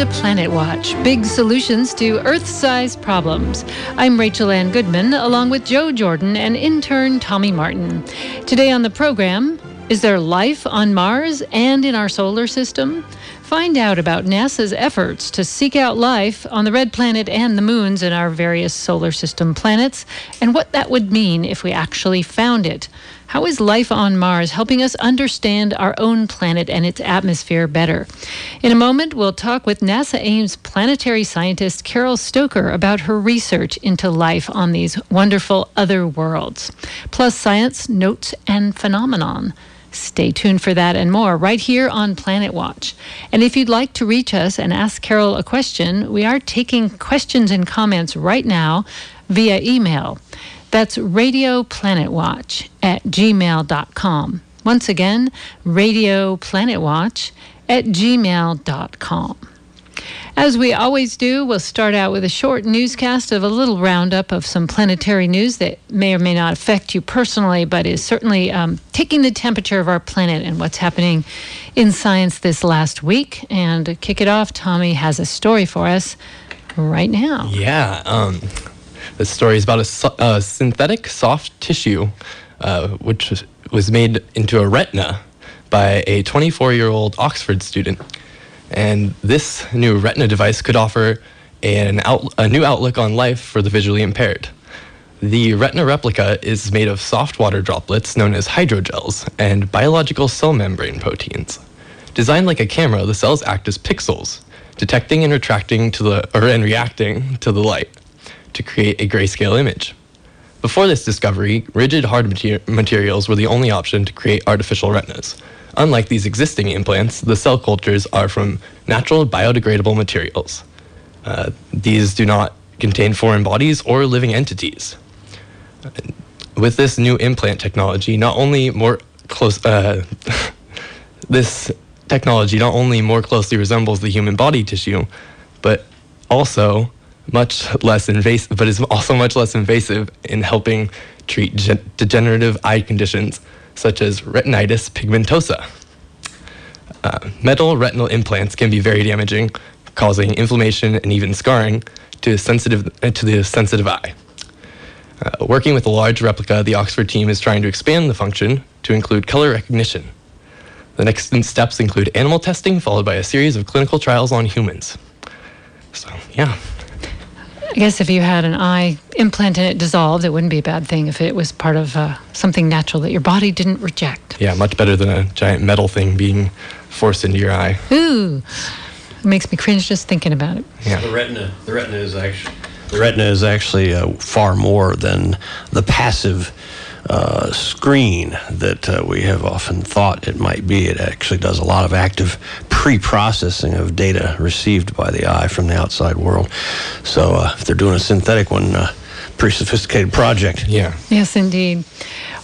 to Planet Watch Big Solutions to Earth sized Problems. I'm Rachel Ann Goodman, along with Joe Jordan and intern Tommy Martin. Today on the program, is there life on Mars and in our solar system? Find out about NASA's efforts to seek out life on the red planet and the moons in our various solar system planets, and what that would mean if we actually found it. How is life on Mars helping us understand our own planet and its atmosphere better? In a moment, we'll talk with NASA Ames planetary scientist Carol Stoker about her research into life on these wonderful other worlds, plus science, notes, and phenomenon. Stay tuned for that and more right here on Planet Watch. And if you'd like to reach us and ask Carol a question, we are taking questions and comments right now via email. That's radioplanetwatch at gmail.com. Once again, radioplanetwatch at gmail.com. As we always do, we'll start out with a short newscast of a little roundup of some planetary news that may or may not affect you personally, but is certainly um, taking the temperature of our planet and what's happening in science this last week. And to kick it off, Tommy has a story for us right now. Yeah. Um, the story is about a, a synthetic soft tissue, uh, which was made into a retina by a 24 year old Oxford student. And this new retina device could offer an out, a new outlook on life for the visually impaired. The retina replica is made of soft water droplets known as hydrogels and biological cell membrane proteins. Designed like a camera, the cells act as pixels, detecting and retracting to the or and reacting to the light to create a grayscale image. Before this discovery, rigid hard mater- materials were the only option to create artificial retinas. Unlike these existing implants, the cell cultures are from natural biodegradable materials. Uh, these do not contain foreign bodies or living entities. With this new implant technology, not only more close, uh, this technology not only more closely resembles the human body tissue, but also much less invasive, but is also much less invasive in helping treat degenerative eye conditions such as retinitis pigmentosa. Uh, metal retinal implants can be very damaging, causing inflammation and even scarring to, sensitive, uh, to the sensitive eye. Uh, working with a large replica, the Oxford team is trying to expand the function to include color recognition. The next steps include animal testing, followed by a series of clinical trials on humans. So, yeah, I guess if you had an eye implant and it dissolved, it wouldn't be a bad thing if it was part of uh, something natural that your body didn't reject. Yeah, much better than a giant metal thing being forced into your eye. Ooh, it makes me cringe just thinking about it. Yeah, the retina, the retina is actually the retina is actually uh, far more than the passive uh, screen that uh, we have often thought it might be. It actually does a lot of active pre processing of data received by the eye from the outside world. So uh, if they're doing a synthetic one, uh, pretty sophisticated project. Yeah. Yes, indeed.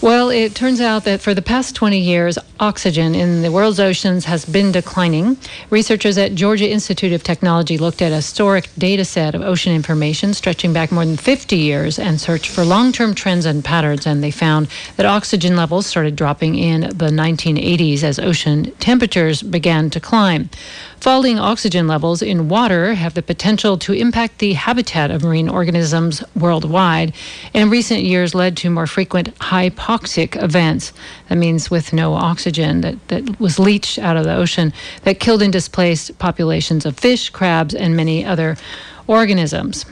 Well, it turns out that for the past 20 years, oxygen in the world's oceans has been declining. Researchers at Georgia Institute of Technology looked at a historic data set of ocean information stretching back more than 50 years and searched for long term trends and patterns. And they found that oxygen levels started dropping in the 1980s as ocean temperatures began to climb. Falling oxygen levels in water have the potential to impact the habitat of marine organisms worldwide, and recent years led to more frequent hypoxic events. That means with no oxygen that, that was leached out of the ocean that killed and displaced populations of fish, crabs, and many other organisms.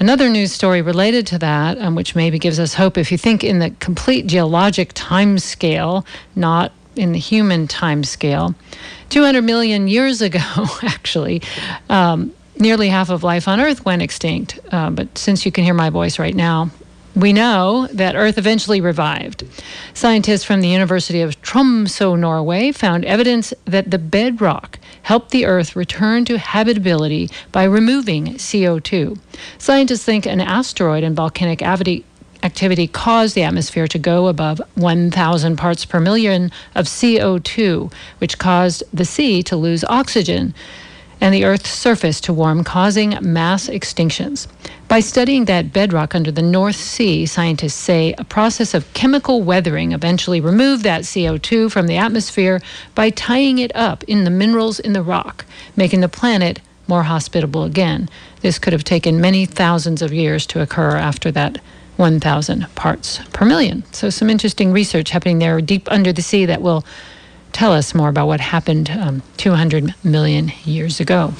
Another news story related to that, um, which maybe gives us hope if you think in the complete geologic time scale, not in the human time scale. 200 million years ago, actually, um, nearly half of life on Earth went extinct. Uh, but since you can hear my voice right now, we know that Earth eventually revived. Scientists from the University of Tromsø, Norway, found evidence that the bedrock helped the Earth return to habitability by removing CO2. Scientists think an asteroid and volcanic activity caused the atmosphere to go above 1,000 parts per million of CO2, which caused the sea to lose oxygen and the Earth's surface to warm, causing mass extinctions. By studying that bedrock under the North Sea, scientists say a process of chemical weathering eventually removed that CO2 from the atmosphere by tying it up in the minerals in the rock, making the planet more hospitable again. This could have taken many thousands of years to occur after that 1,000 parts per million. So, some interesting research happening there deep under the sea that will tell us more about what happened um, 200 million years ago.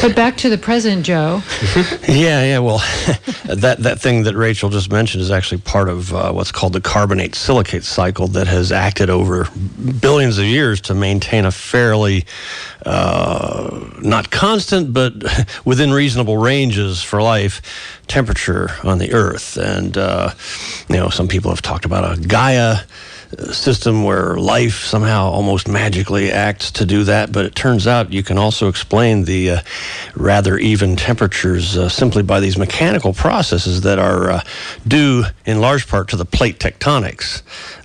But back to the present, Joe. yeah, yeah. Well, that that thing that Rachel just mentioned is actually part of uh, what's called the carbonate silicate cycle that has acted over billions of years to maintain a fairly uh, not constant but within reasonable ranges for life temperature on the Earth. And uh, you know, some people have talked about a Gaia system where life somehow almost magically acts to do that, but it turns out you can also explain the uh, rather even temperatures uh, simply by these mechanical processes that are uh, due in large part to the plate tectonics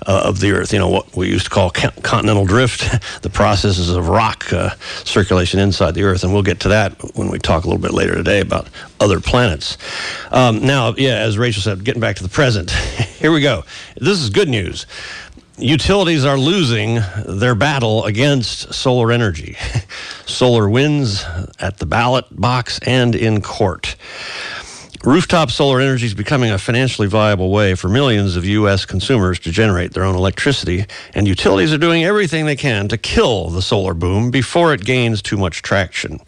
uh, of the Earth. You know, what we used to call continental drift, the processes of rock uh, circulation inside the Earth, and we'll get to that when we talk a little bit later today about other planets. Um, now, yeah, as Rachel said, getting back to the present, here we go. This is good news utilities are losing their battle against solar energy. solar wins at the ballot box and in court. Rooftop solar energy is becoming a financially viable way for millions of U.S. consumers to generate their own electricity, and utilities are doing everything they can to kill the solar boom before it gains too much traction.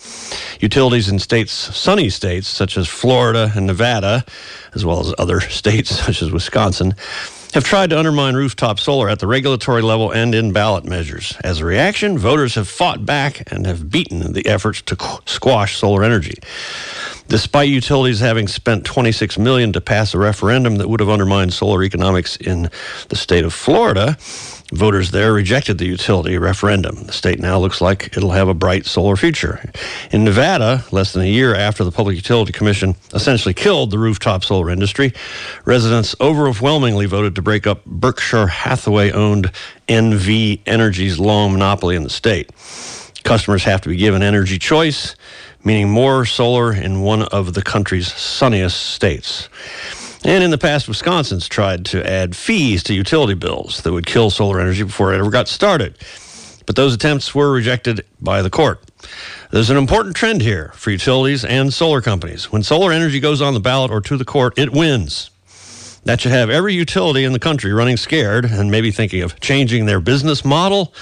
Utilities in states, sunny states such as Florida and Nevada, as well as other states such as Wisconsin, have tried to undermine rooftop solar at the regulatory level and in ballot measures. As a reaction, voters have fought back and have beaten the efforts to squash solar energy. Despite utilities having spent 26 million to pass a referendum that would have undermined solar economics in the state of Florida, Voters there rejected the utility referendum. The state now looks like it'll have a bright solar future. In Nevada, less than a year after the Public Utility Commission essentially killed the rooftop solar industry, residents overwhelmingly voted to break up Berkshire Hathaway owned NV Energy's long monopoly in the state. Customers have to be given energy choice, meaning more solar in one of the country's sunniest states. And in the past, Wisconsin's tried to add fees to utility bills that would kill solar energy before it ever got started. But those attempts were rejected by the court. There's an important trend here for utilities and solar companies. When solar energy goes on the ballot or to the court, it wins. That should have every utility in the country running scared and maybe thinking of changing their business model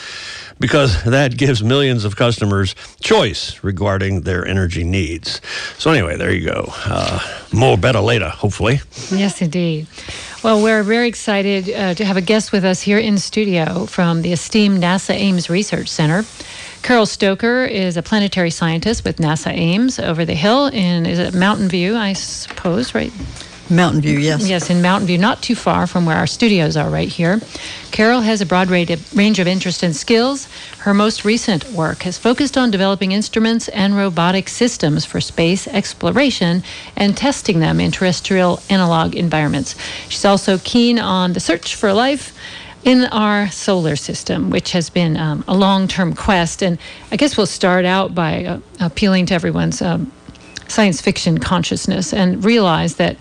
because that gives millions of customers choice regarding their energy needs. So, anyway, there you go. Uh, more better later, hopefully. Yes, indeed. Well, we're very excited uh, to have a guest with us here in studio from the esteemed NASA Ames Research Center. Carol Stoker is a planetary scientist with NASA Ames over the hill in is it Mountain View, I suppose, right? Mountain View, yes. Yes, in Mountain View, not too far from where our studios are right here. Carol has a broad range of interest and skills. Her most recent work has focused on developing instruments and robotic systems for space exploration and testing them in terrestrial analog environments. She's also keen on the search for life in our solar system, which has been um, a long term quest. And I guess we'll start out by uh, appealing to everyone's um, science fiction consciousness and realize that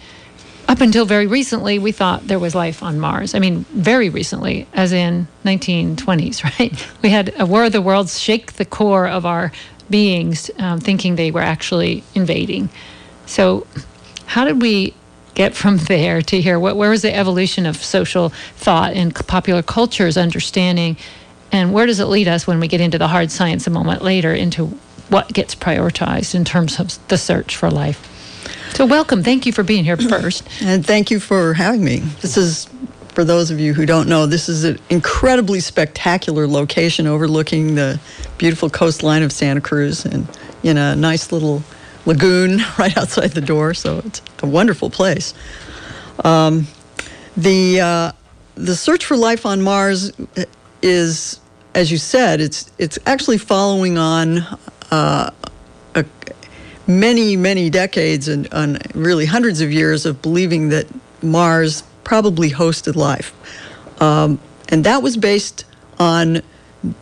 up until very recently, we thought there was life on Mars. I mean, very recently, as in 1920s, right? We had a War of the Worlds shake the core of our beings, um, thinking they were actually invading. So, how did we get from there to here? What, where was the evolution of social thought and popular culture's understanding? And where does it lead us when we get into the hard science a moment later into what gets prioritized in terms of the search for life? So, welcome. Thank you for being here first. And thank you for having me. This is, for those of you who don't know, this is an incredibly spectacular location overlooking the beautiful coastline of Santa Cruz and in a nice little lagoon right outside the door. So, it's a wonderful place. Um, the, uh, the search for life on Mars is, as you said, it's, it's actually following on uh, a, many, many decades and, and really hundreds of years of believing that Mars probably hosted life. Um, and that was based on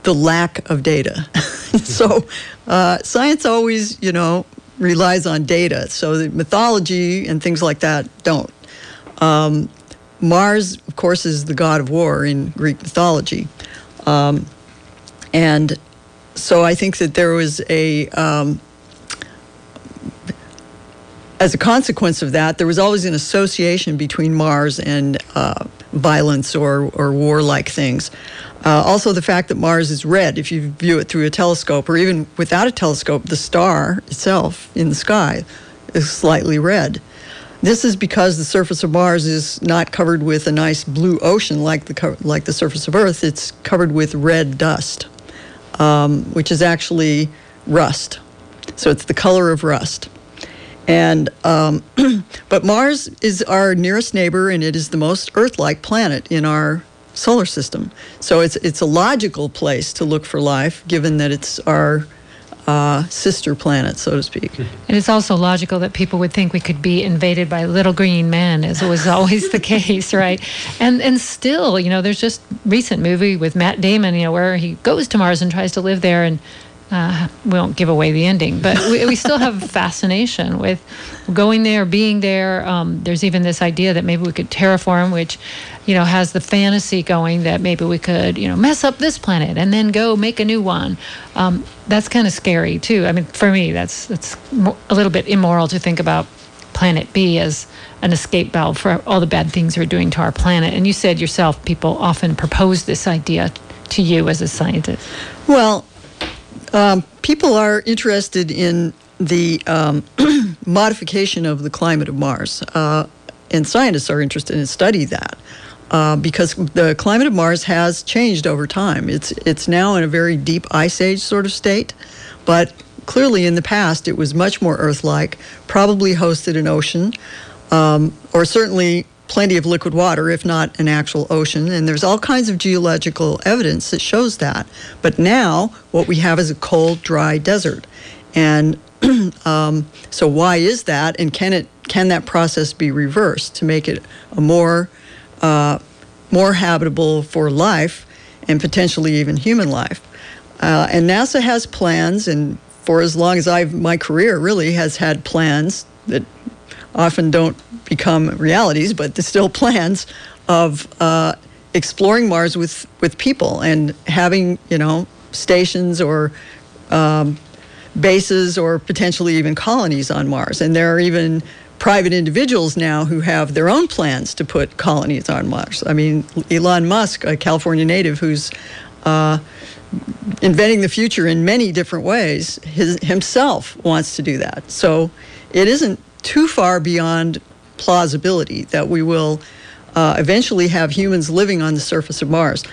the lack of data. so uh, science always, you know, relies on data. So the mythology and things like that don't. Um, Mars, of course, is the god of war in Greek mythology. Um, and so I think that there was a, um, as a consequence of that, there was always an association between Mars and uh, violence or, or warlike things. Uh, also, the fact that Mars is red, if you view it through a telescope, or even without a telescope, the star itself in the sky is slightly red. This is because the surface of Mars is not covered with a nice blue ocean like the like the surface of Earth. It's covered with red dust, um, which is actually rust. So it's the color of rust. And um, but Mars is our nearest neighbor, and it is the most Earth-like planet in our solar system. So it's it's a logical place to look for life, given that it's our uh, sister planet, so to speak. And it's also logical that people would think we could be invaded by little green men, as was always the case, right? And and still, you know, there's just recent movie with Matt Damon, you know, where he goes to Mars and tries to live there, and uh, we won't give away the ending, but we, we still have fascination with going there, being there. Um, there's even this idea that maybe we could terraform, which, you know, has the fantasy going that maybe we could, you know, mess up this planet and then go make a new one. Um, that's kind of scary too. I mean, for me, that's that's a little bit immoral to think about Planet B as an escape valve for all the bad things we're doing to our planet. And you said yourself, people often propose this idea to you as a scientist. Well, um, people are interested in the um, modification of the climate of Mars, uh, and scientists are interested in study that. Uh, because the climate of Mars has changed over time. It's it's now in a very deep ice age sort of state, but clearly in the past it was much more Earth-like. Probably hosted an ocean, um, or certainly plenty of liquid water, if not an actual ocean. And there's all kinds of geological evidence that shows that. But now what we have is a cold, dry desert. And um, so why is that? And can it can that process be reversed to make it a more uh, more habitable for life and potentially even human life? Uh, and NASA has plans, and for as long as I've my career really has had plans that often don't become realities, but there's still plans of uh, exploring Mars with, with people and having, you know, stations or um, bases or potentially even colonies on Mars. And there are even private individuals now who have their own plans to put colonies on Mars. I mean, Elon Musk, a California native who's uh, inventing the future in many different ways, his, himself wants to do that. So it isn't too far beyond plausibility that we will uh, eventually have humans living on the surface of Mars.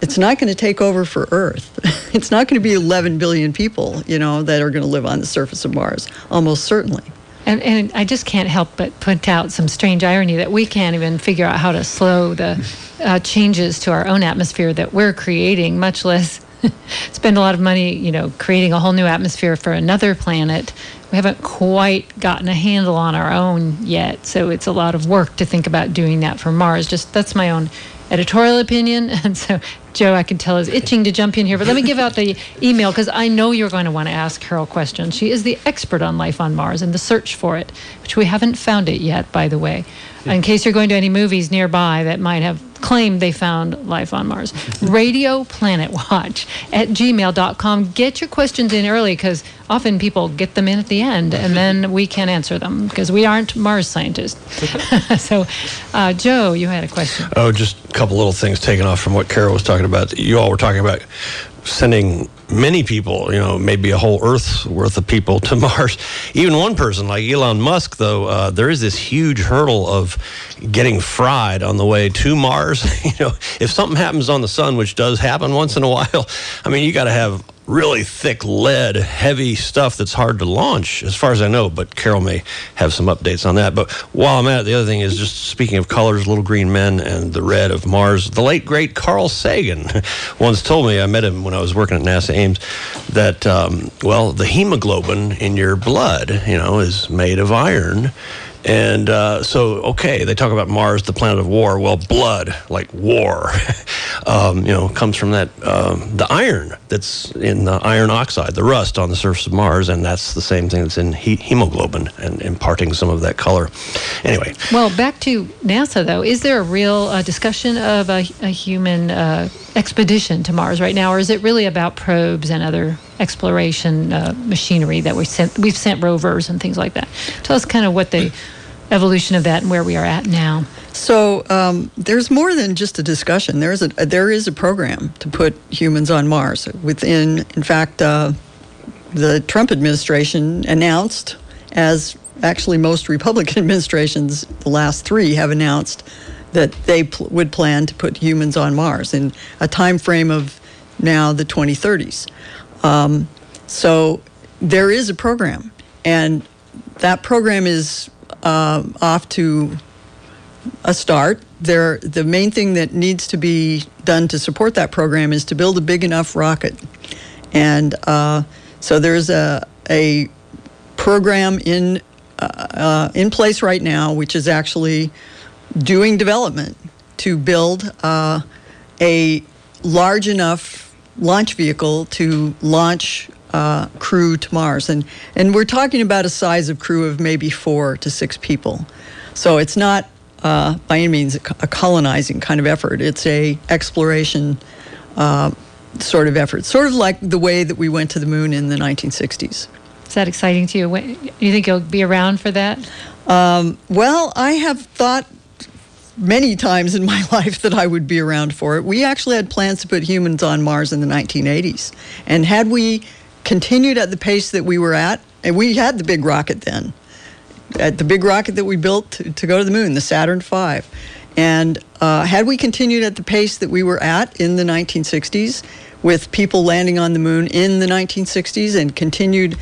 It's not going to take over for Earth. it's not going to be 11 billion people, you know, that are going to live on the surface of Mars, almost certainly. And, and I just can't help but point out some strange irony that we can't even figure out how to slow the uh, changes to our own atmosphere that we're creating, much less spend a lot of money, you know, creating a whole new atmosphere for another planet. We haven't quite gotten a handle on our own yet, so it's a lot of work to think about doing that for Mars. Just that's my own editorial opinion, and so Joe, I can tell, is itching to jump in here. But let me give out the email because I know you're going to want to ask Carol questions. She is the expert on life on Mars and the search for it, which we haven't found it yet, by the way. In case you're going to any movies nearby that might have claimed they found life on Mars. Radio Planet Watch at gmail.com. Get your questions in early because often people get them in at the end and then we can't answer them because we aren't Mars scientists. so, uh, Joe, you had a question. Oh, just a couple little things taken off from what Carol was talking about. You all were talking about sending many people, you know, maybe a whole Earth's worth of people to Mars. Even one person like Elon Musk, though, uh, there is this huge hurdle of getting fried on the way to Mars. you know, if something happens on the sun, which does happen once in a while, I mean, you got to have really thick lead, heavy stuff that's hard to launch, as far as I know. But Carol may have some updates on that. But while I'm at it, the other thing is just speaking of colors, little green men and the red of Mars. The late great Carl Sagan once told me I met him when I was working at NASA Ames that um, well, the hemoglobin in your blood, you know, is made of iron and uh, so, okay, they talk about Mars, the planet of war. Well, blood, like war, um, you know, comes from that um, the iron that's in the iron oxide, the rust on the surface of Mars, and that's the same thing that's in he- hemoglobin and imparting some of that color. Anyway. Well, back to NASA though. Is there a real uh, discussion of a, a human uh, expedition to Mars right now, or is it really about probes and other exploration uh, machinery that we sent. We've sent rovers and things like that. Tell us kind of what the evolution of that and where we are at now. So um, there's more than just a discussion. There's a there is a program to put humans on Mars. Within, in fact, uh, the Trump administration announced, as actually most Republican administrations, the last three have announced that they pl- would plan to put humans on Mars in a time frame of now the 2030s. Um, so there is a program, and that program is uh, off to a start. There, the main thing that needs to be done to support that program is to build a big enough rocket, and uh, so there's a a program in uh, uh, in place right now, which is actually doing development to build uh, a large enough launch vehicle to launch uh, crew to Mars, and and we're talking about a size of crew of maybe four to six people. So it's not uh, by any means a colonizing kind of effort. It's a exploration uh, sort of effort, sort of like the way that we went to the moon in the 1960s. Is that exciting to you? Do you think you'll be around for that? Um, well, I have thought many times in my life that I would be around for it. We actually had plans to put humans on Mars in the 1980s. And had we continued at the pace that we were at, and we had the big rocket then, at the big rocket that we built to, to go to the moon, the Saturn V. And uh, had we continued at the pace that we were at in the 1960s, with people landing on the moon in the 1960s and continued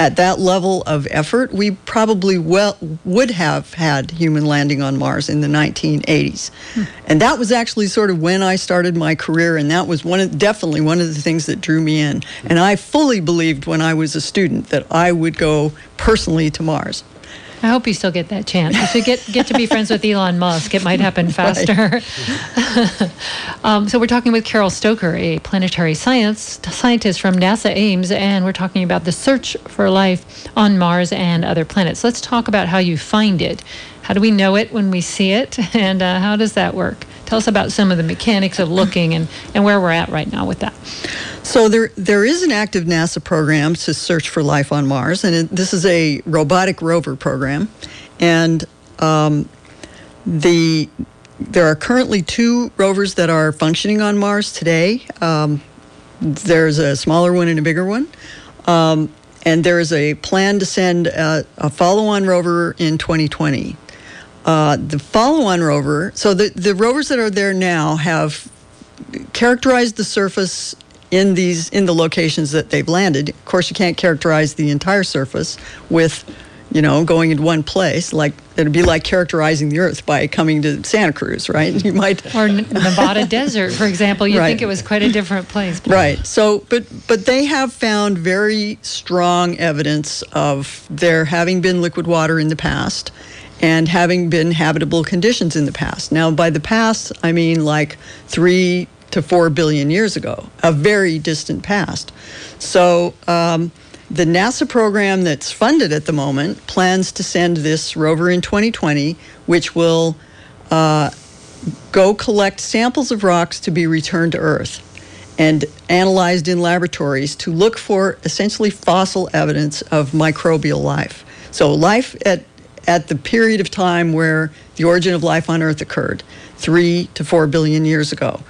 at that level of effort, we probably well would have had human landing on Mars in the 1980s. Hmm. And that was actually sort of when I started my career, and that was one of, definitely one of the things that drew me in. And I fully believed when I was a student that I would go personally to Mars. I hope you still get that chance. If you should get get to be friends with Elon Musk. It might happen faster. um, so we're talking with Carol Stoker, a planetary science scientist from NASA Ames, and we're talking about the search for life on Mars and other planets. Let's talk about how you find it. How do we know it when we see it, and uh, how does that work? Tell us about some of the mechanics of looking and, and where we're at right now with that. So there there is an active NASA program to search for life on Mars, and it, this is a robotic rover program, and um, the there are currently two rovers that are functioning on Mars today. Um, there's a smaller one and a bigger one. Um, and there is a plan to send a, a follow-on rover in 2020. Uh, the follow-on rover, so the, the rovers that are there now have characterized the surface in these in the locations that they've landed. Of course, you can't characterize the entire surface with, you know, going in one place. Like it'd be like characterizing the Earth by coming to Santa Cruz, right? You might or Nevada desert, for example. You right. think it was quite a different place, right? So, but but they have found very strong evidence of there having been liquid water in the past. And having been habitable conditions in the past. Now, by the past, I mean like three to 4 billion years ago, a very distant past. So, um, the NASA program that's funded at the moment plans to send this rover in 2020, which will uh, go collect samples of rocks to be returned to Earth and analyzed in laboratories to look for essentially fossil evidence of microbial life. So, life at, at the period of time where the origin of life on Earth occurred, three to four billion years ago.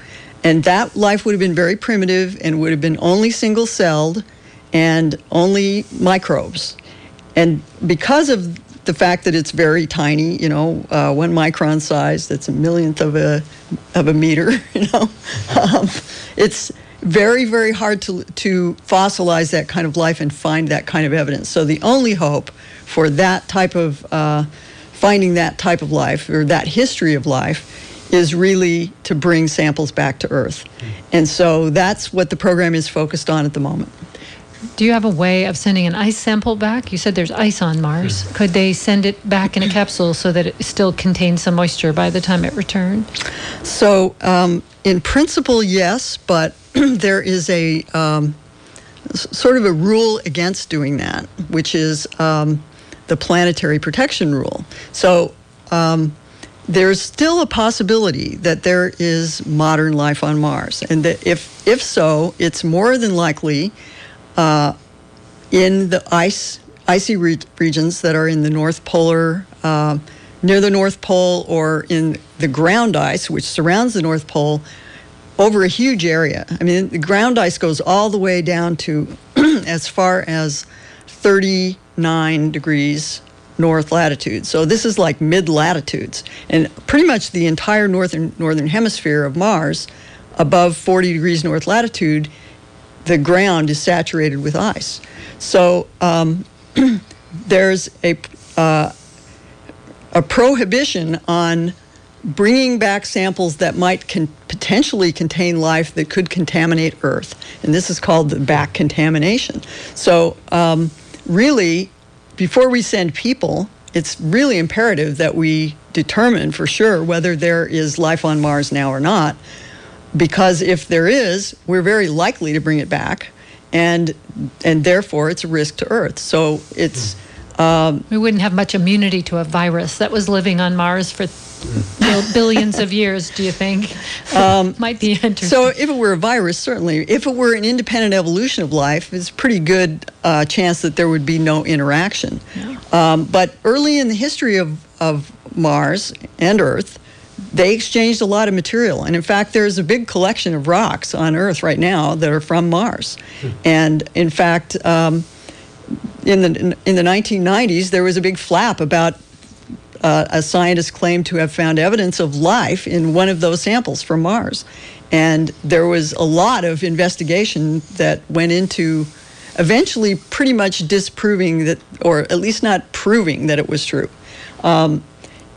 And that life would have been very primitive and would have been only single celled and only microbes. And because of the fact that it's very tiny, you know, uh, one micron size, that's a millionth of a, of a meter, you know, um, it's very, very hard to, to fossilize that kind of life and find that kind of evidence. So the only hope for that type of, uh, finding that type of life or that history of life is really to bring samples back to Earth. And so that's what the program is focused on at the moment. Do you have a way of sending an ice sample back? You said there's ice on Mars. Hmm. Could they send it back in a capsule so that it still contains some moisture by the time it returned? So, um, in principle, yes, but there is a um, sort of a rule against doing that, which is um, the planetary protection rule. So, um, there's still a possibility that there is modern life on Mars, and that if if so, it's more than likely uh, in the ice icy re- regions that are in the North Polar, uh, near the North Pole, or in the ground ice, which surrounds the North Pole, over a huge area. I mean, the ground ice goes all the way down to as far as 39 degrees north latitude. So this is like mid latitudes, and pretty much the entire northern northern hemisphere of Mars, above 40 degrees north latitude, the ground is saturated with ice. So um, there's a uh, a prohibition on bringing back samples that might con- potentially contain life that could contaminate Earth, and this is called the back contamination. So um, really, before we send people, it's really imperative that we determine for sure whether there is life on Mars now or not. Because if there is, we're very likely to bring it back, and and therefore it's a risk to Earth. So it's um, we wouldn't have much immunity to a virus that was living on Mars for billions of years, do you think? Um, Might be interesting. So, if it were a virus, certainly. If it were an independent evolution of life, it's a pretty good uh, chance that there would be no interaction. Yeah. Um, but early in the history of, of Mars and Earth, they exchanged a lot of material. And in fact, there's a big collection of rocks on Earth right now that are from Mars. Hmm. And in fact, um, in the in the 1990s, there was a big flap about uh, a scientist claimed to have found evidence of life in one of those samples from Mars, and there was a lot of investigation that went into eventually pretty much disproving that, or at least not proving that it was true. Um,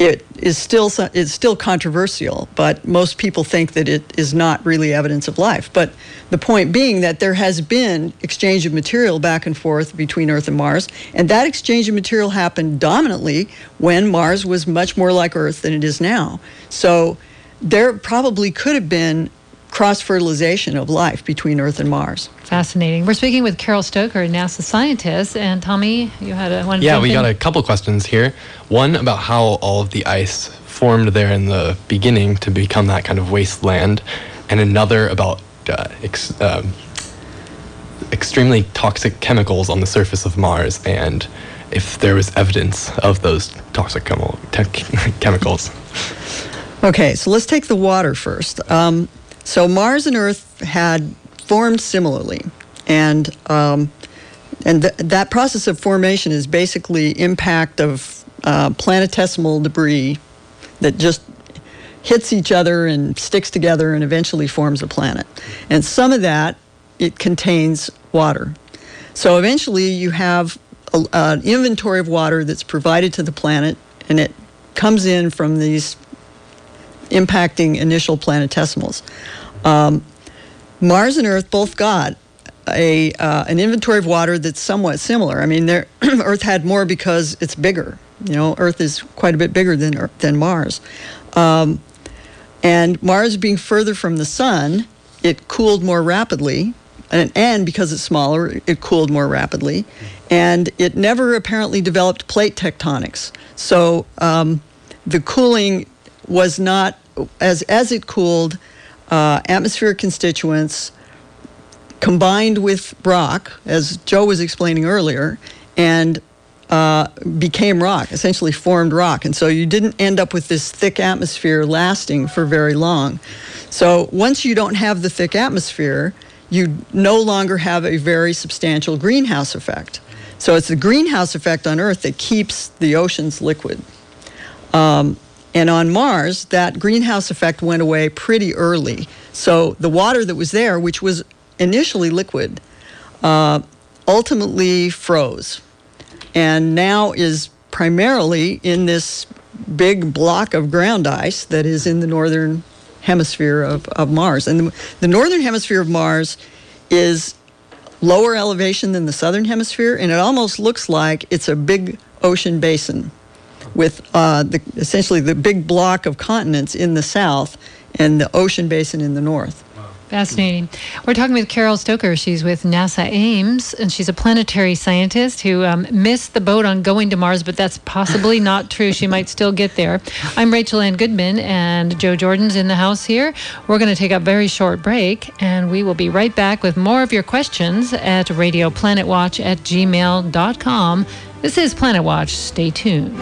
it is still it's still controversial, but most people think that it is not really evidence of life. But the point being that there has been exchange of material back and forth between Earth and Mars, and that exchange of material happened dominantly when Mars was much more like Earth than it is now. So there probably could have been cross fertilization of life between Earth and Mars. Fascinating. We're speaking with Carol Stoker, NASA scientist, and Tommy, you had a one. Yeah, we got a couple questions here. One about how all of the ice formed there in the beginning to become that kind of wasteland, and another about uh, ex- uh, extremely toxic chemicals on the surface of Mars and if there was evidence of those toxic chemo- te- chemicals. Okay, so let's take the water first. Um, so Mars and Earth had formed similarly, and um, and th- that process of formation is basically impact of uh, planetesimal debris that just hits each other and sticks together and eventually forms a planet. And some of that it contains water. So eventually you have an inventory of water that's provided to the planet, and it comes in from these impacting initial planetesimals. Um, Mars and Earth both got a uh, an inventory of water that's somewhat similar. I mean, Earth had more because it's bigger. You know, Earth is quite a bit bigger than than Mars, um, and Mars being further from the sun, it cooled more rapidly, and, and because it's smaller, it cooled more rapidly, and it never apparently developed plate tectonics. So um, the cooling was not as as it cooled uh, atmospheric constituents combined with rock, as Joe was explaining earlier, and uh, became rock, essentially formed rock. And so you didn't end up with this thick atmosphere lasting for very long. So once you don't have the thick atmosphere, you no longer have a very substantial greenhouse effect. So it's the greenhouse effect on Earth that keeps the oceans liquid. Um, and on Mars, that greenhouse effect went away pretty early. So the water that was there, which was initially liquid, uh, ultimately froze and now is primarily in this big block of ground ice that is in the northern hemisphere of, of Mars. And the, the northern hemisphere of Mars is lower elevation than the southern hemisphere, and it almost looks like it's a big ocean basin with uh, the, essentially the big block of continents in the south and the ocean basin in the north. Fascinating. We're talking with Carol Stoker. She's with NASA Ames, and she's a planetary scientist who um, missed the boat on going to Mars, but that's possibly not true. She might still get there. I'm Rachel Ann Goodman, and Joe Jordan's in the house here. We're going to take a very short break, and we will be right back with more of your questions at radioplanetwatch at gmail.com. This is Planet Watch. Stay tuned.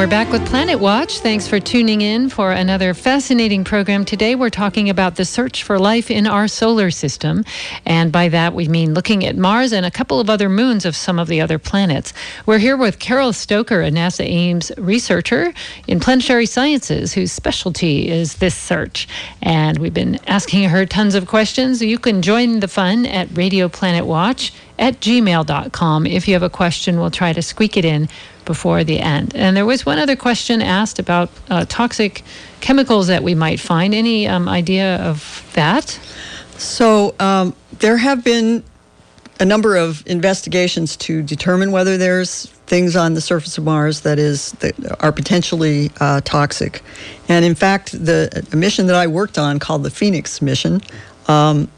We're back with Planet Watch. Thanks for tuning in for another fascinating program. Today we're talking about the search for life in our solar system. And by that we mean looking at Mars and a couple of other moons of some of the other planets. We're here with Carol Stoker, a NASA Ames researcher in planetary sciences whose specialty is this search. And we've been asking her tons of questions. You can join the fun at Radio Planet Watch at gmail.com. If you have a question, we'll try to squeak it in before the end. And there was one other question asked about uh, toxic chemicals that we might find. Any um, idea of that? So um, there have been a number of investigations to determine whether there's things on the surface of Mars that is that are potentially uh, toxic. And in fact, the mission that I worked on, called the Phoenix mission, um,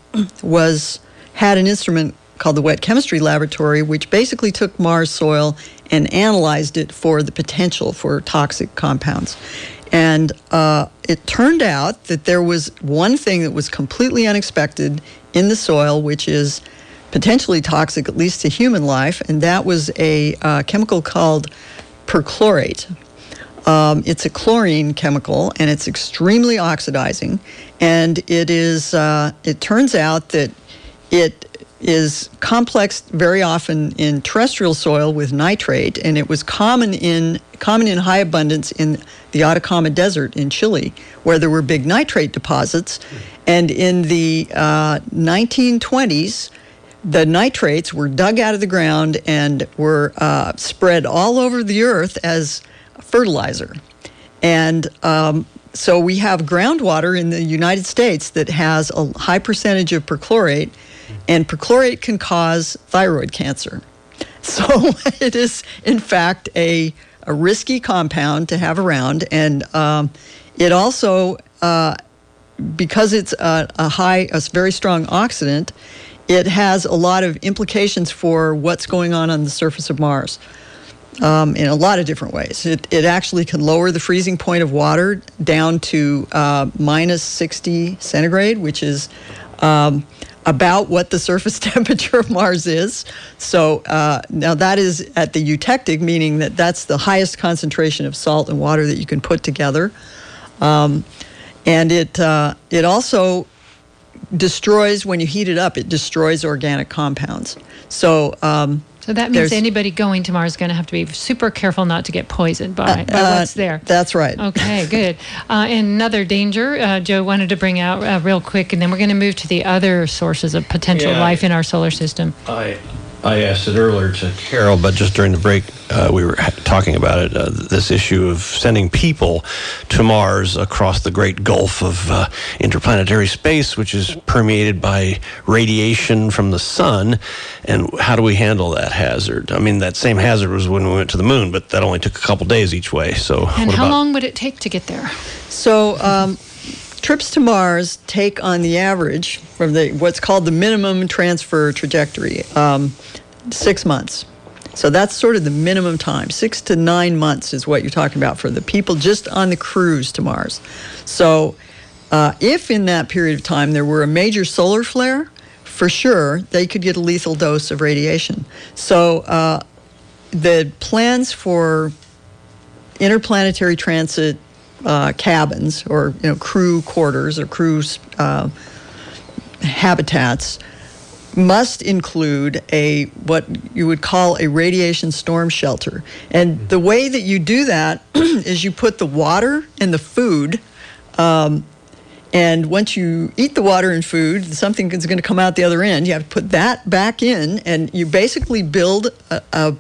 was had an instrument called the Wet Chemistry Laboratory, which basically took Mars soil and analyzed it for the potential for toxic compounds. And uh, it turned out that there was one thing that was completely unexpected in the soil, which is potentially toxic, at least to human life, and that was a uh, chemical called perchlorate. Um, it's a chlorine chemical, and it's extremely oxidizing. And it is. Uh, it turns out that it is complex very often in terrestrial soil with nitrate, and it was common in common in high abundance in the Atacama Desert in Chile, where there were big nitrate deposits. And in the uh, 1920s, the nitrates were dug out of the ground and were uh, spread all over the earth as fertilizer. And um, so we have groundwater in the United States that has a high percentage of perchlorate and perchlorate can cause thyroid cancer. So it is, in fact, a, a risky compound to have around. And um, it also, uh, because it's a, a high, a very strong oxidant, it has a lot of implications for what's going on on the surface of Mars. Um, in a lot of different ways. It, it actually can lower the freezing point of water down to uh, minus 60 centigrade, which is um, about what the surface temperature of Mars is. So uh, now that is at the eutectic, meaning that that's the highest concentration of salt and water that you can put together. Um, and it uh, it also destroys when you heat it up. It destroys organic compounds. So um, so that means anybody going to Mars is going to have to be super careful not to get poisoned by, uh, by uh, what's there. That's right. Okay, good. Uh, another danger uh, Joe wanted to bring out uh, real quick, and then we're going to move to the other sources of potential yeah, life in our solar system. I I asked it earlier to Carol, but just during the break, uh, we were talking about it. Uh, this issue of sending people to Mars across the great gulf of uh, interplanetary space, which is permeated by radiation from the sun, and how do we handle that hazard? I mean, that same hazard was when we went to the moon, but that only took a couple days each way. So, and how long would it take to get there? So. Um, trips to Mars take on the average from the what's called the minimum transfer trajectory. Um, six months. So that's sort of the minimum time. Six to nine months is what you're talking about for the people just on the cruise to Mars. So uh, if in that period of time there were a major solar flare, for sure they could get a lethal dose of radiation. So uh, the plans for interplanetary transit uh, cabins or you know crew quarters or crew uh, habitats must include a what you would call a radiation storm shelter. And the way that you do that is you put the water and the food. Um, and once you eat the water and food, something is going to come out the other end. You have to put that back in, and you basically build a, a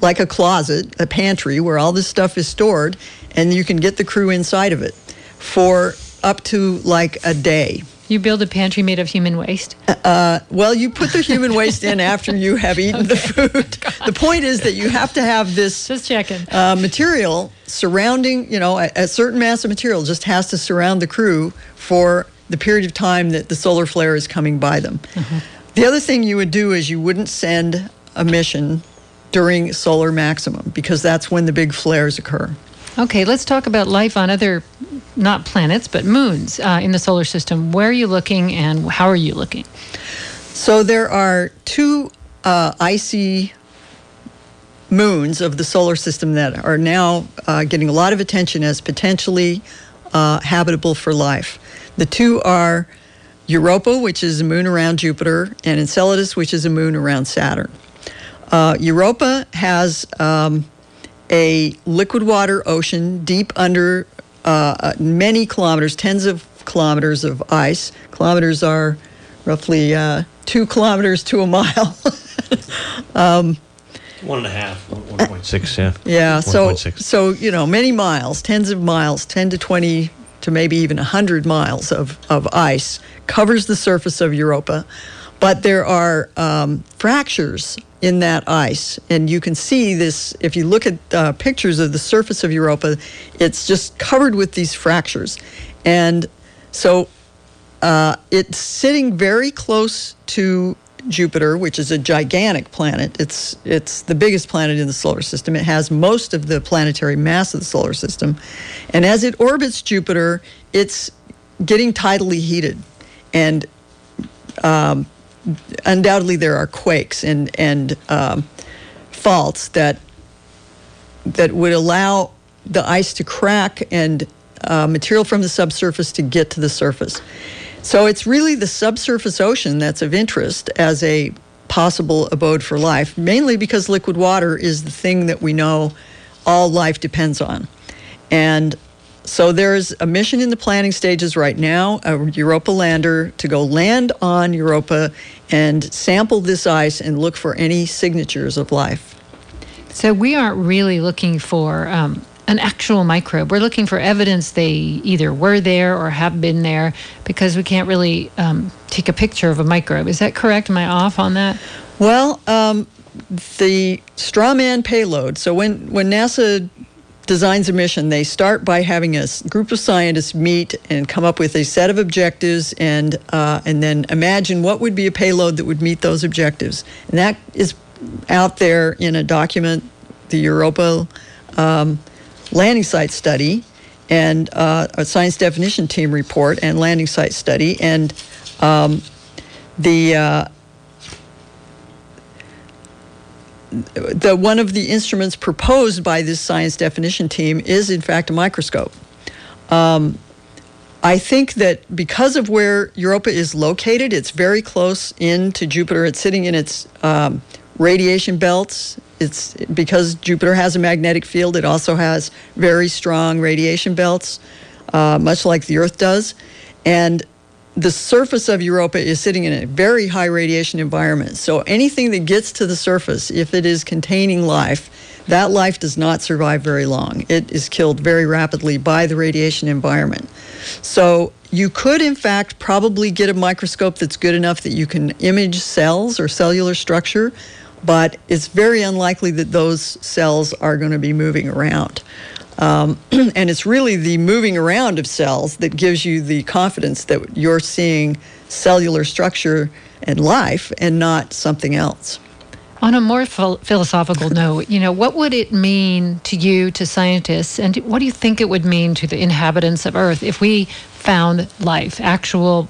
like a closet, a pantry where all this stuff is stored, and you can get the crew inside of it for up to like a day. You build a pantry made of human waste? Uh, well, you put the human waste in after you have eaten okay. the food. The point is that you have to have this just checking uh, material surrounding. You know, a, a, certain mass of material just has to surround the crew for the period of time that the solar flare is coming by them. Mm-hmm. The other thing you would do is you wouldn't send a mission during solar maximum because that's when the big flares occur. Okay, let's talk about life on other, not planets, but moons uh, in the solar system. Where are you looking and how are you looking? So there are two uh, icy moons of the solar system that are now uh, getting a lot of attention as potentially uh, habitable for life. The two are Europa, which is a moon around Jupiter, and Enceladus, which is a moon around Saturn. Uh, Europa has um, a liquid water ocean deep under uh, uh, many kilometers, tens of kilometers of ice. Kilometers are roughly uh, two kilometers to a mile. um, one and a half, 1.6, yeah. Yeah, so, so, you know, many miles, tens of miles, 10 to 20 to maybe even 100 miles of, of ice covers the surface of Europa. But there are um, fractures in that ice. And you can see this if you look at uh, pictures of the surface of Europa, it's just covered with these fractures. And so uh, it's sitting very close to Jupiter, which is a gigantic planet. It's it's the biggest planet in the solar system. It has most of the planetary mass of the solar system, and as it orbits Jupiter, it's getting tidally heated, and um, undoubtedly there are quakes and and um, faults that that would allow the ice to crack and uh, material from the subsurface to get to the surface. So it's really the subsurface ocean that's of interest as a possible abode for life, mainly because liquid water is the thing that we know all life depends on. And so there's a mission in the planning stages right now, a Europa lander to go land on Europa and sample this ice and look for any signatures of life. So we aren't really looking for um, an actual microbe. We're looking for evidence they either were there or have been there because we can't really um, take a picture of a microbe. Is that correct? Am I off on that? Well, um, the strawman payload. So when when NASA designs a mission, they start by having a group of scientists meet and come up with a set of objectives and uh, and then imagine what would be a payload that would meet those objectives. And that is out there in a document, the Europa um, landing site study, and uh, a science definition team report and landing site study, and um, the uh, the one of the instruments proposed by this science definition team is in fact a microscope. Um, I think that because of where Europa is located, it's very close in to Jupiter. It's sitting in its um, radiation belts. It's because Jupiter has a magnetic field. It also has very strong radiation belts, uh, much like the Earth does, and the surface of Europa is sitting in a very high radiation environment. So anything that gets to the surface, if it is containing life, that life does not survive very long. It is killed very rapidly by the radiation environment. So you could, in fact, probably get a microscope that's good enough that you can image cells or cellular structure, but it's very unlikely that those cells are going to be moving around. Um, and it's really the moving around of cells that gives you the confidence that you're seeing cellular structure and life and not something else. On a more philosophical note, you know, what would it mean to you, to scientists, and what do you think it would mean to the inhabitants of Earth if we found life, actual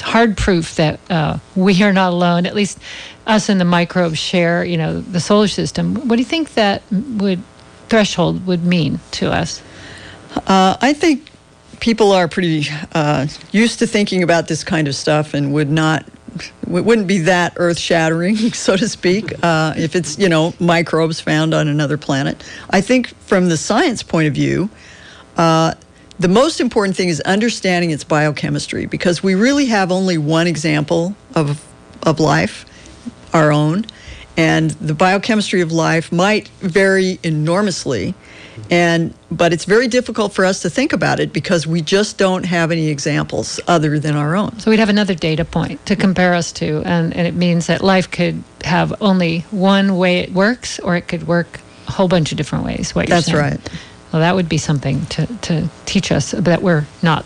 hard proof that uh, we are not alone, at least us and the microbes share, you know, the solar system? What do you think that would threshold would mean to us? Uh, I think people are pretty uh, used to thinking about this kind of stuff and would not it wouldn't be that earth shattering, so to speak, uh, if it's, you know, microbes found on another planet. I think from the science point of view, uh, the most important thing is understanding its biochemistry because we really have only one example of, of life, our own. And the biochemistry of life might vary enormously and but it's very difficult for us to think about it because we just don't have any examples other than our own. So we'd have another data point to compare us to, and, and it means that life could have only one way it works, or it could work a whole bunch of different ways. What That's saying. right. Well, that would be something to, to teach us that we're not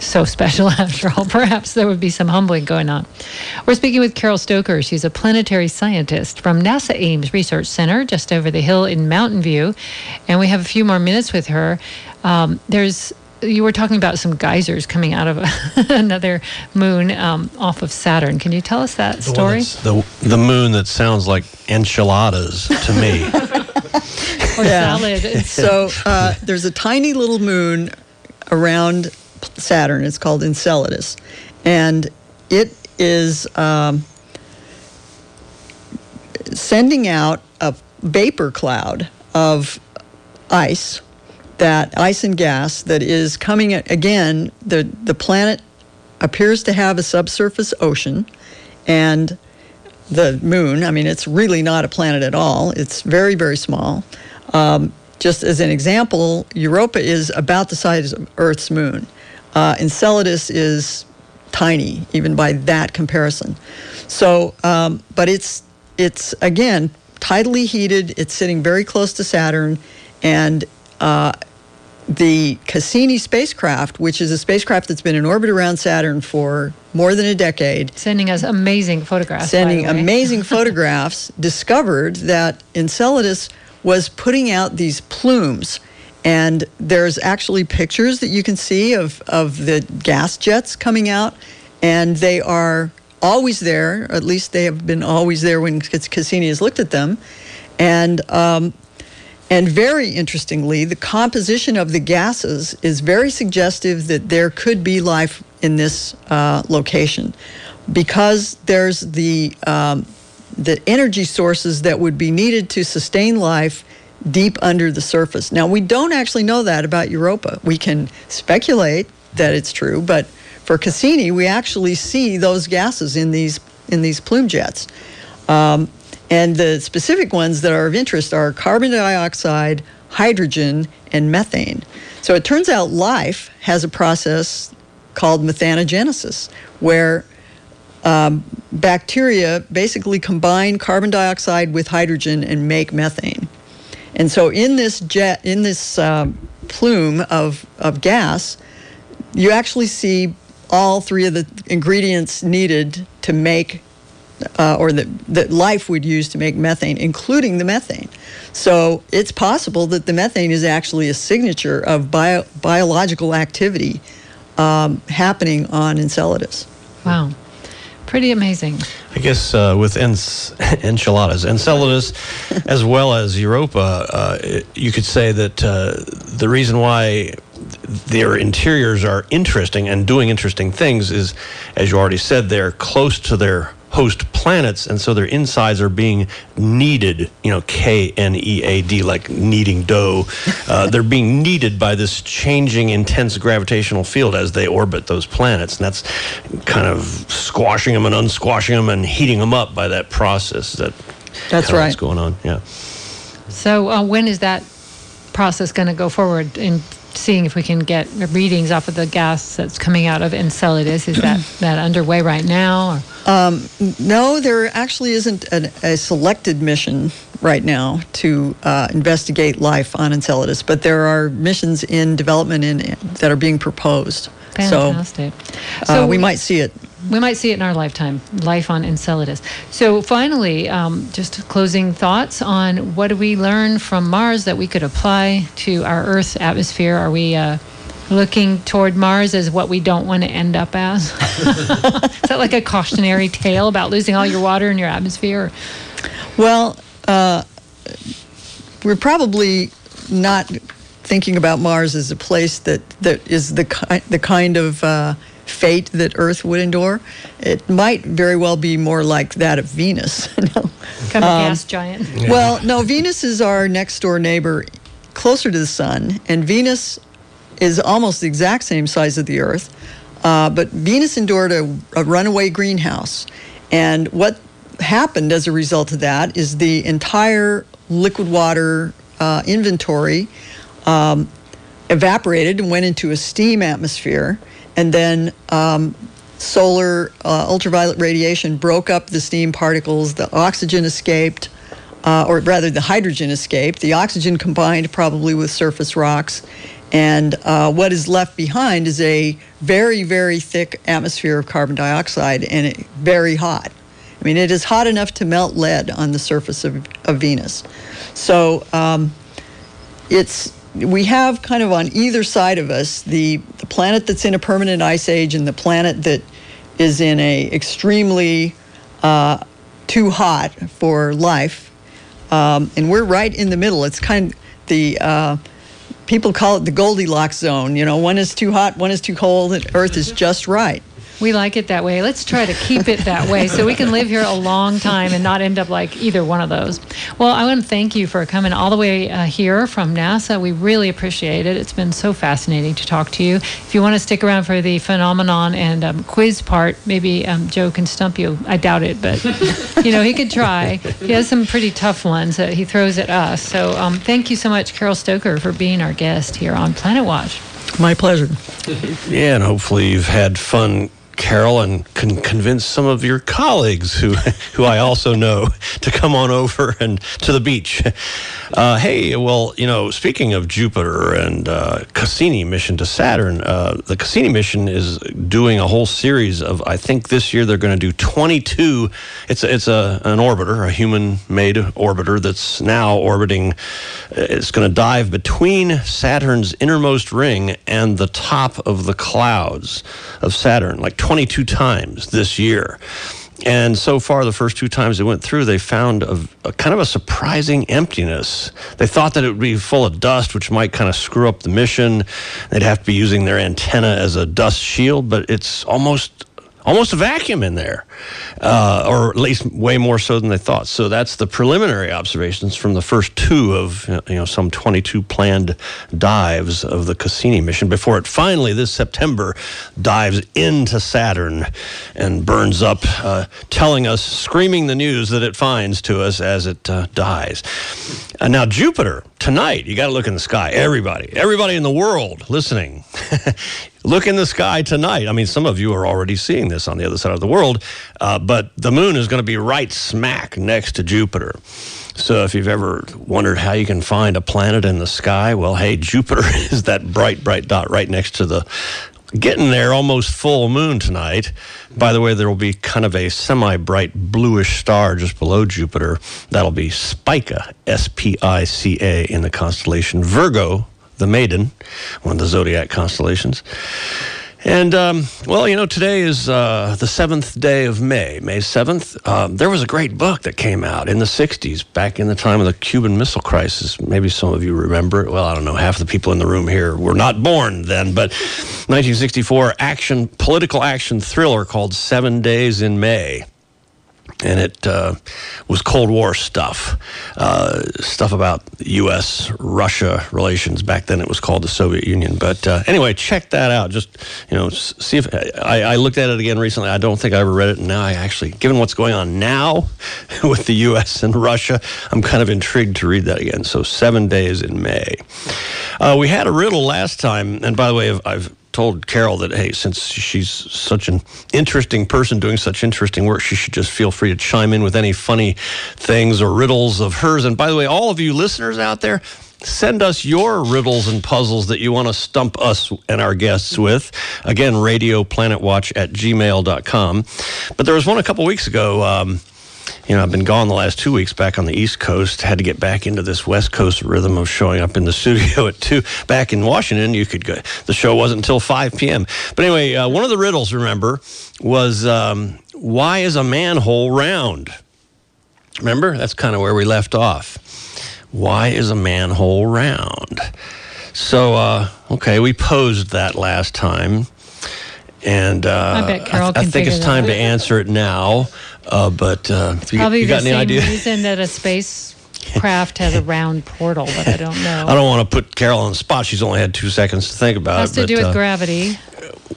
so special after all. Perhaps there would be some humbling going on. We're speaking with Carol Stoker. She's a planetary scientist from NASA Ames Research Center just over the hill in Mountain View. And we have a few more minutes with her. Um, there's you were talking about some geysers coming out of another moon um, off of Saturn. Can you tell us that The story? The, the moon that sounds like enchiladas to me. Or Yeah. salad? So uh, there's a tiny little moon around Saturn. It's called Enceladus, and it is um, sending out a vapor cloud of ice, that ice and gas that is coming again. The the planet appears to have a subsurface ocean, and the moon. I mean, it's really not a planet at all. It's very, very small. Um, just as an example, Europa is about the size of Earth's moon. Uh, Enceladus is tiny, even by that comparison. So, um, but it's it's again tidally heated. It's sitting very close to Saturn, and uh, the Cassini spacecraft, which is a spacecraft that's been in orbit around Saturn for more than a decade, sending us amazing photographs. sending amazing photographs, discovered that Enceladus was putting out these plumes. And there's actually pictures that you can see of, of the gas jets coming out, and they are always there, or at least they have been always there when Cassini has looked at them. And um, and very interestingly, the composition of the gases is very suggestive that there could be life in this uh, location. Because there's the, um, the energy sources that would be needed to sustain life deep under the surface. Now, we don't actually know that about Europa. We can speculate that it's true, but for Cassini, we actually see those gases in these, in these plume jets. Um, and the specific ones that are of interest are carbon dioxide, hydrogen, and methane. So it turns out life has a process called methanogenesis, where um, bacteria basically combine carbon dioxide with hydrogen and make methane. And so in this jet, in this um, plume of, of gas, you actually see all three of the ingredients needed to make uh, or that, that life would use to make methane, including the methane. So it's possible that the methane is actually a signature of bio, biological activity um, happening on Enceladus. Wow. Pretty amazing. I guess uh, with ens- enchiladas, Enceladus, as well as Europa, uh, you could say that uh, the reason why their interiors are interesting and doing interesting things is, as you already said, they're close to their host planets, and so their insides are being kneaded. You know, K N E A D, like kneading dough. Uh, they're being kneaded by this changing, intense gravitational field as they orbit those planets, and that's kind of squashing them and unsquashing them and heating them up by that process. That That's right. What's going on? Yeah. So uh, when is that process going to go forward in seeing if we can get readings off of the gas that's coming out of Enceladus? Is that that underway right now? Or? No, there actually isn't an, a selected mission right now to uh, investigate life on Enceladus, but there are missions in development in, that are being proposed. Fantastic. So uh, we might see it. We might see it in our lifetime. Life on Enceladus. So finally, um, just closing thoughts on what do we learn from Mars that we could apply to our Earth's atmosphere? Are we uh, looking toward Mars as what we don't want to end up as? Is that like a cautionary tale about losing all your water in your atmosphere? Well, uh, we're probably not thinking about Mars as a place that, that is the, ki- the kind of uh, fate that Earth would endure. It might very well be more like that of Venus. no. Kind of um, gas giant. Yeah. Well, no, Venus is our next door neighbor closer to the sun, and Venus is almost the exact same size as the Earth. Uh, but Venus endured a, a runaway greenhouse. And what happened as a result of that is the entire liquid water uh, inventory um, evaporated and went into a steam atmosphere. And then um, solar uh, ultraviolet radiation broke up the steam particles, the oxygen escaped. Uh, or rather, the hydrogen escaped. The oxygen combined probably with surface rocks, and uh, what is left behind is a very, very thick atmosphere of carbon dioxide and it, very hot. I mean, it is hot enough to melt lead on the surface of, of Venus. So um, it's we have kind of on either side of us the, the planet that's in a permanent ice age and the planet that is in a extremely uh, too hot for life. Um, and we're right in the middle. It's kind of the uh, people call it the Goldilocks zone. You know, one is too hot, one is too cold, and Earth is just right. We like it that way. Let's try to keep it that way so we can live here a long time and not end up like either one of those. Well, I want to thank you for coming all the way uh, here from NASA. We really appreciate it. It's been so fascinating to talk to you. If you want to stick around for the phenomenon and um, quiz part, maybe um, Joe can stump you. I doubt it, but you know he could try. He has some pretty tough ones that he throws at us. So um, thank you so much, Carol Stoker, for being our guest here on Planet Watch. My pleasure. Yeah, and hopefully you've had fun Carol, and can convince some of your colleagues who, who I also know to come on over and to the beach. Uh, hey, well, you know, speaking of Jupiter and uh, Cassini mission to Saturn, uh, the Cassini mission is doing a whole series of. I think this year they're going to do 22. It's it's a an orbiter, a human-made orbiter that's now orbiting. It's going to dive between Saturn's innermost ring and the top of the clouds of Saturn, like 22 times this year. And so far, the first two times they went through, they found a, a, kind of a surprising emptiness. They thought that it would be full of dust, which might kind of screw up the mission. They'd have to be using their antenna as a dust shield, but it's almost almost a vacuum in there, uh, or at least way more so than they thought. So that's the preliminary observations from the first two of you know some 22 planned dives of the Cassini mission before it finally this September dives into Saturn and burns up, uh, telling us, screaming the news that it finds to us as it uh, dies. Now Jupiter tonight, you got to look in the sky. Everybody, everybody in the world listening. look in the sky tonight. I mean, some of you are already seeing this on the other side of the world, uh, but the moon is going to be right smack next to Jupiter. So if you've ever wondered how you can find a planet in the sky, well, hey, Jupiter is that bright, bright dot right next to the getting there almost full moon tonight. By the way, there will be kind of a semi bright bluish star just below Jupiter. That'll be Spica, S P I C A, in the constellation Virgo the Maiden, one of the zodiac constellations. And, um, well, you know, today is uh, the seventh day of May, May 7th. Uh, there was a great book that came out in the 60s, back in the time of the Cuban Missile Crisis. Maybe some of you remember it. Well, I don't know. Half the people in the room here were not born then, but 1964 action, political action thriller called Seven Days in May and it uh, was Cold War stuff, uh, stuff about U.S. Russia relations. Back then, it was called the Soviet Union. But uh, anyway, check that out. Just you know, see if I, I, looked at it again recently. I don't think I ever read it, and now I actually, given what's going on now with the U.S. and Russia, I'm kind of intrigued to read that again. So, seven days in May. Uh, we had a riddle last time, and by the way, I've, I've told Carol that, hey, since she's such an interesting person doing such interesting work, she should just feel free to chime in with any funny things or riddles of hers. And by the way, all of you listeners out there, send us your riddles and puzzles that you want to stump us and our guests with. Again, radioplanetwatch at gmail.com. But there was one a couple weeks ago. Um, you know, I've been gone the last two weeks back on the East Coast. Had to get back into this West Coast rhythm of showing up in the studio at two. Back in Washington, you could go. The show wasn't until five p.m. But anyway, uh, one of the riddles, remember, was um, why is a manhole round? Remember, that's kind of where we left off. Why is a manhole round? So, uh, okay, we posed that last time. And uh, I bet Carol I, think it's time to answer it now. Uh, but uh, you, Probably you the any same idea? reason that a spacecraft has a round portal, but I don't know. I don't want to put Carol on the spot. She's only had two seconds to think about has it. to but, do with uh, gravity.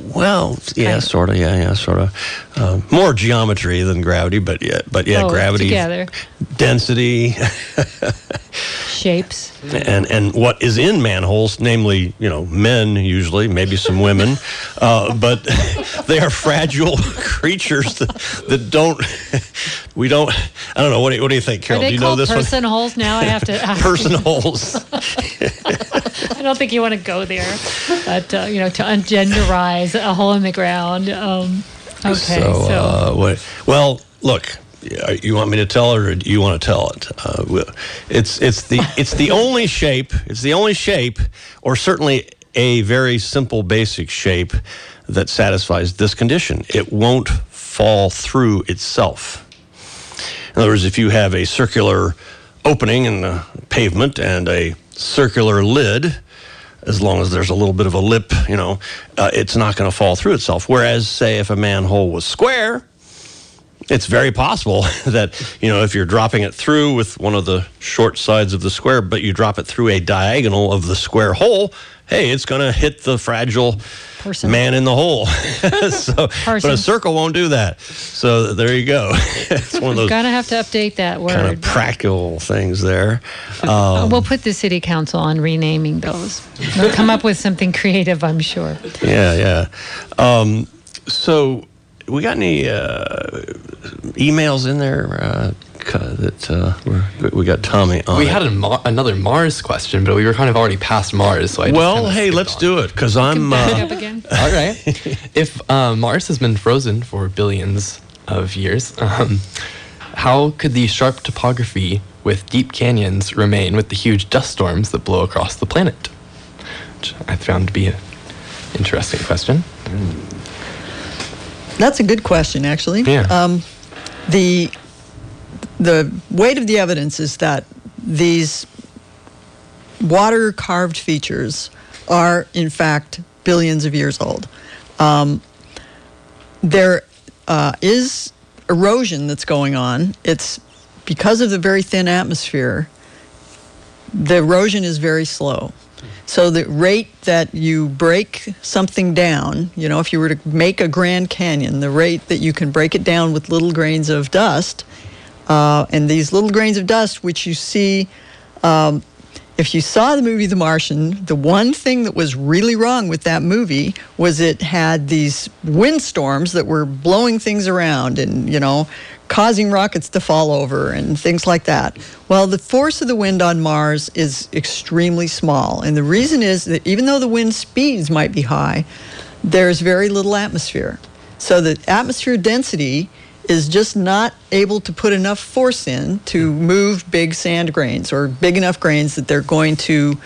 Well, yeah, Kind of. sort of. Yeah, yeah, sort of. Uh, more geometry than gravity, but yeah, but yeah, Oh, gravity, together. density, Shapes. and and what is in manholes, namely, you know, men usually, maybe some women, uh, but they are fragile creatures that, that don't. We don't. I don't know. What do you, what do you think, Carol? do you know this person holes now? I have to. Person holes. I don't think you want to go there, but uh, you know, to ungenderize a hole in the ground. Um, okay, so, So, uh, what, well, look, you want me to tell it, or do you want to tell it? Uh, it's it's the it's the only shape. It's the only shape, or certainly a very simple, basic shape that satisfies this condition. It won't fall through itself. In other words, if you have a circular opening in the pavement and a circular lid, as long as there's a little bit of a lip, you know, uh, it's not going to fall through itself. Whereas, say, if a manhole was square, it's very possible that, you know, if you're dropping it through with one of the short sides of the square, but you drop it through a diagonal of the square hole, hey, it's going to hit the fragile Person. man in the hole. so, but a circle won't do that. So there you go. it's one of those gonna have to update that word. kind of practical things there. Uh, we'll put the city council on renaming those. They'll come up with something creative, I'm sure. Yeah, yeah. Um, so, we got any uh, emails in there uh, that uh, we're, we got Tommy on? We it. had a Mar- another Mars question, but we were kind of already past Mars, so I well, kinda hey, let's on. do it because I'm. Back Uh, up again. All right. if uh, Mars has been frozen for billions of years, um, how could the sharp topography with deep canyons remain with the huge dust storms that blow across the planet? Which I found to be an interesting question. That's a good question, actually. Yeah. Um, the the weight of the evidence is that these water carved features are in fact billions of years old. Um, there uh, is erosion that's going on. It's because of the very thin atmosphere. The erosion is very slow. So the rate that you break something down, you know, if you were to make a Grand Canyon, the rate that you can break it down with little grains of dust, uh, and these little grains of dust, which you see, um, if you saw the movie The Martian, the one thing that was really wrong with that movie was it had these windstorms that were blowing things around and, you know, causing rockets to fall over and things like that. Well, the force of the wind on Mars is extremely small. And the reason is that even though the wind speeds might be high, there's very little atmosphere. So the atmosphere density is just not able to put enough force in to move big sand grains or big enough grains that they're going to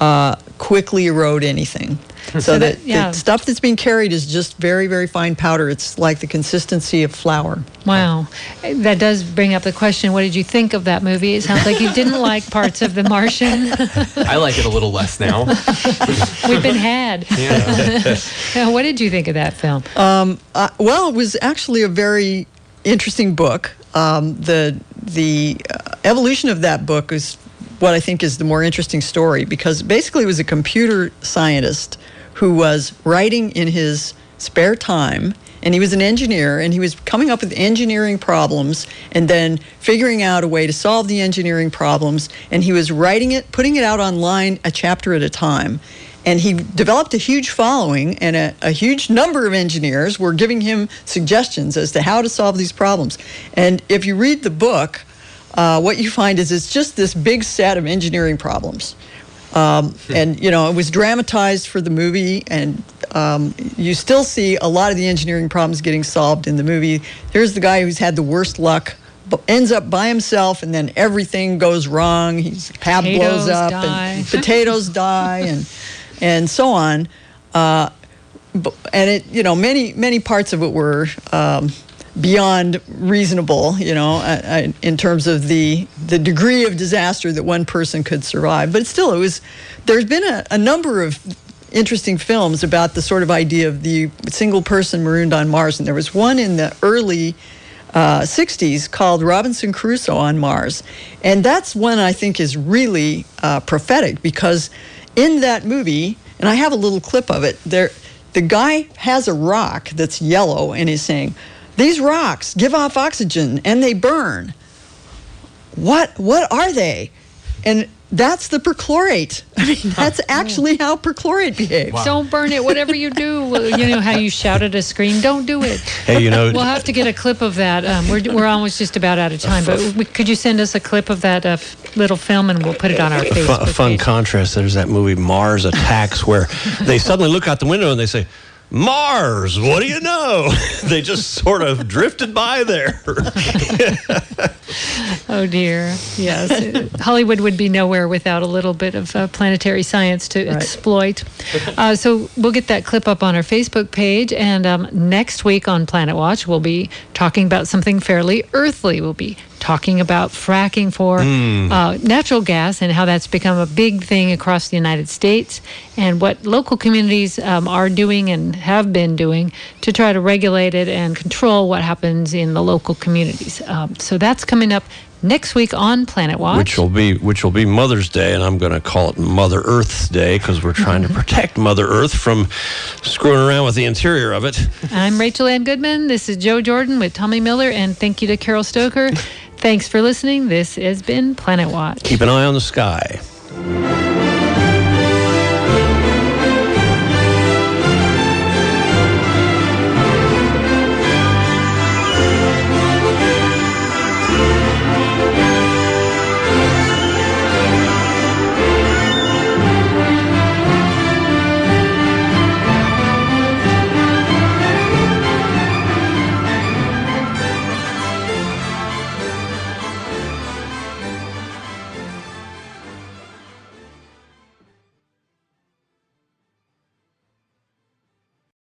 uh, quickly erode anything. So, So that, that- yeah. the stuff that's being carried is just very, very fine powder. It's like the consistency of flour. Wow. That does bring up the question what did you think of that movie? It sounds like you didn't like parts of The Martian. I like it a little less now. We've been had. Yeah. what did you think of that film? Uh, well, it was actually a very interesting book. Um, the the uh, evolution of that book is what I think is the more interesting story because basically it was a computer scientist who was writing in his spare time and he was an engineer and he was coming up with engineering problems and then figuring out a way to solve the engineering problems and he was writing it putting it out online a chapter at a time. And he developed a huge following and a, a huge number of engineers were giving him suggestions as to how to solve these problems. And if you read the book uh, what you find is it's just this big set of engineering problems. Um, and you know it was dramatized for the movie and um, you still see a lot of the engineering problems getting solved in the movie. Here's the guy who's had the worst luck ends up by himself and then everything goes wrong. His pad blows Potatoes up die. and potatoes die and and so on. Uh, and it you know many many parts of it were um, beyond reasonable you know in terms of the the degree of disaster that one person could survive but still it was there's been a, a number of interesting films about the sort of idea of the single person marooned on Mars. And there was one in the early uh, 60s called Robinson Crusoe on Mars. And that's one I think is really uh, prophetic because in that movie, and I have a little clip of it, there, the guy has a rock that's yellow and he's saying, These rocks give off oxygen and they burn. What, what are they? And that's the perchlorate. I mean, that's actually how perchlorate behaves. Wow. Don't burn it. Whatever you do, you know how you shout at a screen. Don't do it. Hey, you know, we'll have to get a clip of that. Um, we're we're almost just about out of time, but we, could you send us a clip of that uh, little film and we'll put it on our Facebook. A fun page. contrast. There's that movie Mars Attacks where they suddenly look out the window and they say Mars, what do you know? they just sort of drifted by there. oh dear, yes. Hollywood would be nowhere without a little bit of uh, planetary science to right. exploit. Uh, so we'll get that clip up on our Facebook page, and um, next week on Planet Watch, we'll be talking about something fairly earthly. We'll be talking about fracking for mm. uh, natural gas and how that's become a big thing across the United States, and what local communities um, are doing and have been doing to try to regulate it and control what happens in the local communities. Um, so that's coming up next week on Planet Watch, which will be which will be Mother's Day, and I'm going to call it Mother Earth's Day because we're trying to protect Mother Earth from screwing around with the interior of it. I'm Rachel Ann Goodman. This is Joe Jordan with Tommy Miller, and thank you to Carol Stoker. Thanks for listening. This has been Planet Watch. Keep an eye on the sky.